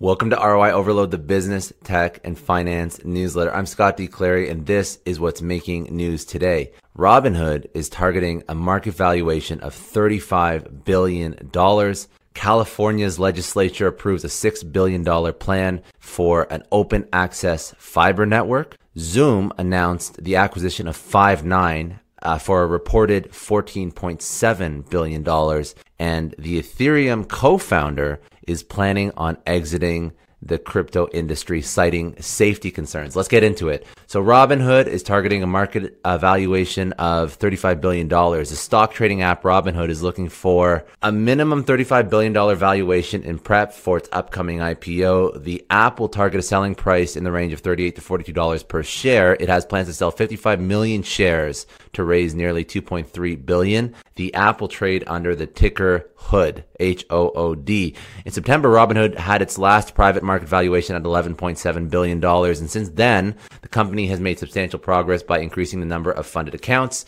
Welcome to ROI Overload, the business, tech, and finance newsletter. I'm Scott D. Clary, and this is what's making news today. Robinhood is targeting a market valuation of $35 billion. California's legislature approves a $6 billion plan for an open access fiber network. Zoom announced the acquisition of Five9 uh, for a reported $14.7 billion. And the Ethereum co founder is planning on exiting the crypto industry, citing safety concerns. Let's get into it. So, Robinhood is targeting a market valuation of $35 billion. The stock trading app Robinhood is looking for a minimum $35 billion valuation in prep for its upcoming IPO. The app will target a selling price in the range of 38 to $42 per share. It has plans to sell 55 million shares to raise nearly 2.3 billion. The app will trade under the ticker HOOD, H O O D. In September, Robinhood had its last private market valuation at $11.7 billion. And since then, the company has made substantial progress by increasing the number of funded accounts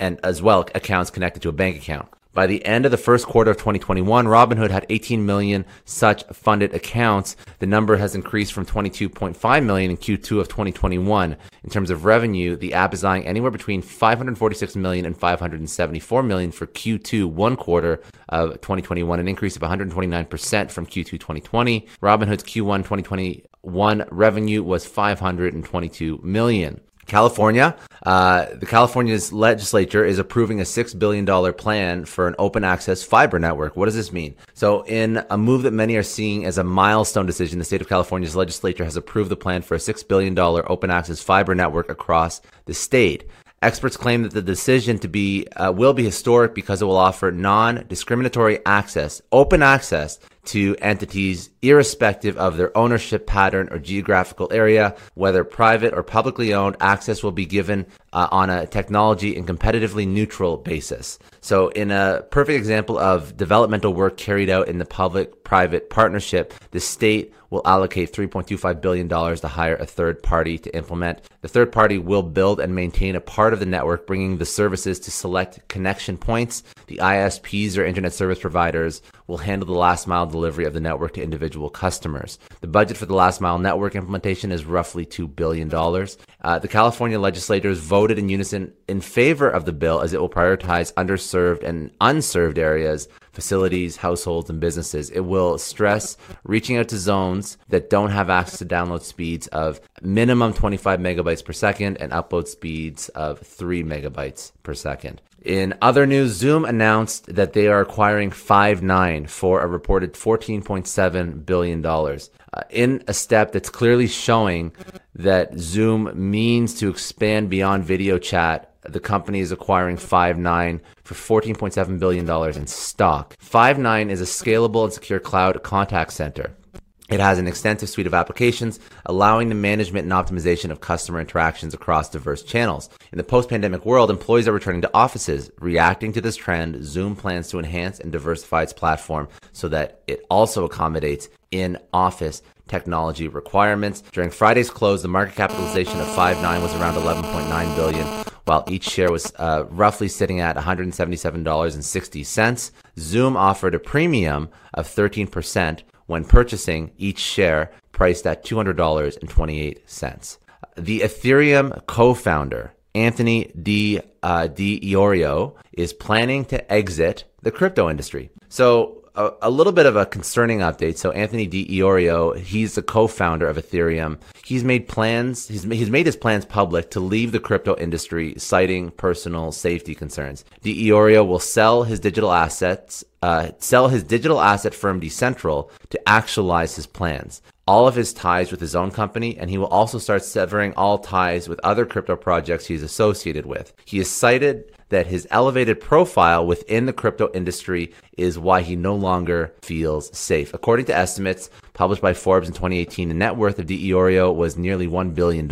and as well accounts connected to a bank account. By the end of the first quarter of 2021, Robinhood had 18 million such funded accounts. The number has increased from 22.5 million in Q2 of 2021. In terms of revenue, the app is eyeing anywhere between 546 million and 574 million for Q2 one quarter of 2021, an increase of 129% from Q2 2020. Robinhood's Q1 2021 revenue was 522 million. California, uh, the California's legislature is approving a $6 billion plan for an open access fiber network. What does this mean? So, in a move that many are seeing as a milestone decision, the state of California's legislature has approved the plan for a $6 billion open access fiber network across the state. Experts claim that the decision to be uh, will be historic because it will offer non-discriminatory access, open access to entities irrespective of their ownership pattern or geographical area, whether private or publicly owned, access will be given uh, on a technology and competitively neutral basis. So, in a perfect example of developmental work carried out in the public private partnership, the state will allocate $3.25 billion to hire a third party to implement. The third party will build and maintain a part of the network, bringing the services to select connection points. The ISPs or internet service providers will handle the last mile delivery of the network to individual customers. The budget for the last mile network implementation is roughly $2 billion. Uh, the California legislators voted in unison in favor of the bill as it will prioritize underserved and unserved areas facilities, households, and businesses. It will stress reaching out to zones that don't have access to download speeds of minimum 25 megabytes per second and upload speeds of 3 megabytes per second. In other news, Zoom announced that they are acquiring Five9 for a reported $14.7 billion. Uh, in a step that's clearly showing that Zoom means to expand beyond video chat the company is acquiring Five9 for $14.7 billion in stock. Five9 is a scalable and secure cloud contact center. It has an extensive suite of applications, allowing the management and optimization of customer interactions across diverse channels. In the post-pandemic world, employees are returning to offices. Reacting to this trend, Zoom plans to enhance and diversify its platform so that it also accommodates in-office technology requirements. During Friday's close, the market capitalization of Five9 was around 11.9 billion, while each share was uh, roughly sitting at $177.60. Zoom offered a premium of 13% when purchasing each share priced at $200.28. The Ethereum co-founder, Anthony D. Uh, Iorio, is planning to exit the crypto industry. So a, a, little bit of a concerning update. So Anthony Di Iorio, he's the co-founder of Ethereum. He's made plans. He's he's made his plans public to leave the crypto industry, citing personal safety concerns. Di Iorio will sell his digital assets, uh, sell his digital asset firm Decentral to actualize his plans. All of his ties with his own company, and he will also start severing all ties with other crypto projects he's associated with. He is cited that his elevated profile within the crypto industry is why he no longer feels safe. According to estimates published by Forbes in 2018, the net worth of Di Iorio was nearly $1 billion.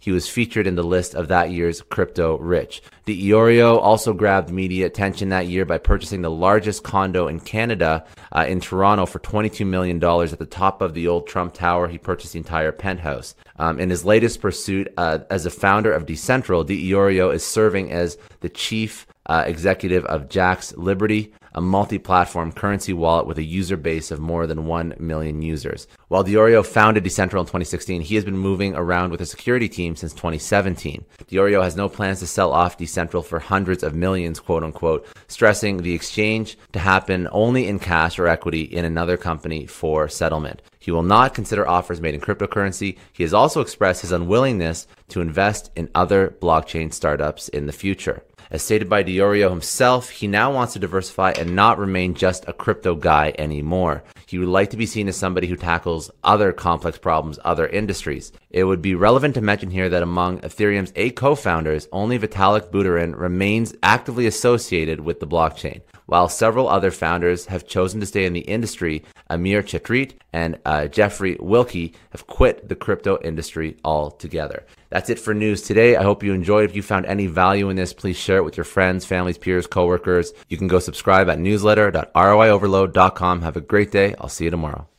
He was featured in the list of that year's crypto rich. Di Iorio also grabbed media attention that year by purchasing the largest condo in Canada uh, in Toronto for $22 million at the top of the old Trump Tower. He purchased the entire penthouse. Um, in his latest pursuit uh, as a founder of Decentral, Di Iorio is serving as the chief uh, executive of Jaxx Liberty, a multi-platform currency wallet with a user base of more than 1 million users. While Di Iorio founded Decentral in 2016, he has been moving around with a security team since 2017. Di Iorio has no plans to sell off Decentral for hundreds of millions, quote unquote, stressing the exchange to happen only in cash or equity in another company for settlement. He will not consider offers made in cryptocurrency. He has also expressed his unwillingness to invest in other blockchain startups in the future. As stated by Di Iorio himself, he now wants to diversify and not remain just a crypto guy anymore. He would like to be seen as somebody who tackles other complex problems, other industries. It would be relevant to mention here that among Ethereum's eight co-founders, only Vitalik Buterin remains actively associated with the blockchain while several other founders have chosen to stay in the industry. Amir Chetrit and uh, Jeffrey Wilcke have quit the crypto industry altogether. That's it for news today. I hope you enjoyed. If you found any value in this, please share it with your friends, families, peers, coworkers. You can go subscribe at newsletter.roioverload.com. Have a great day. I'll see you tomorrow.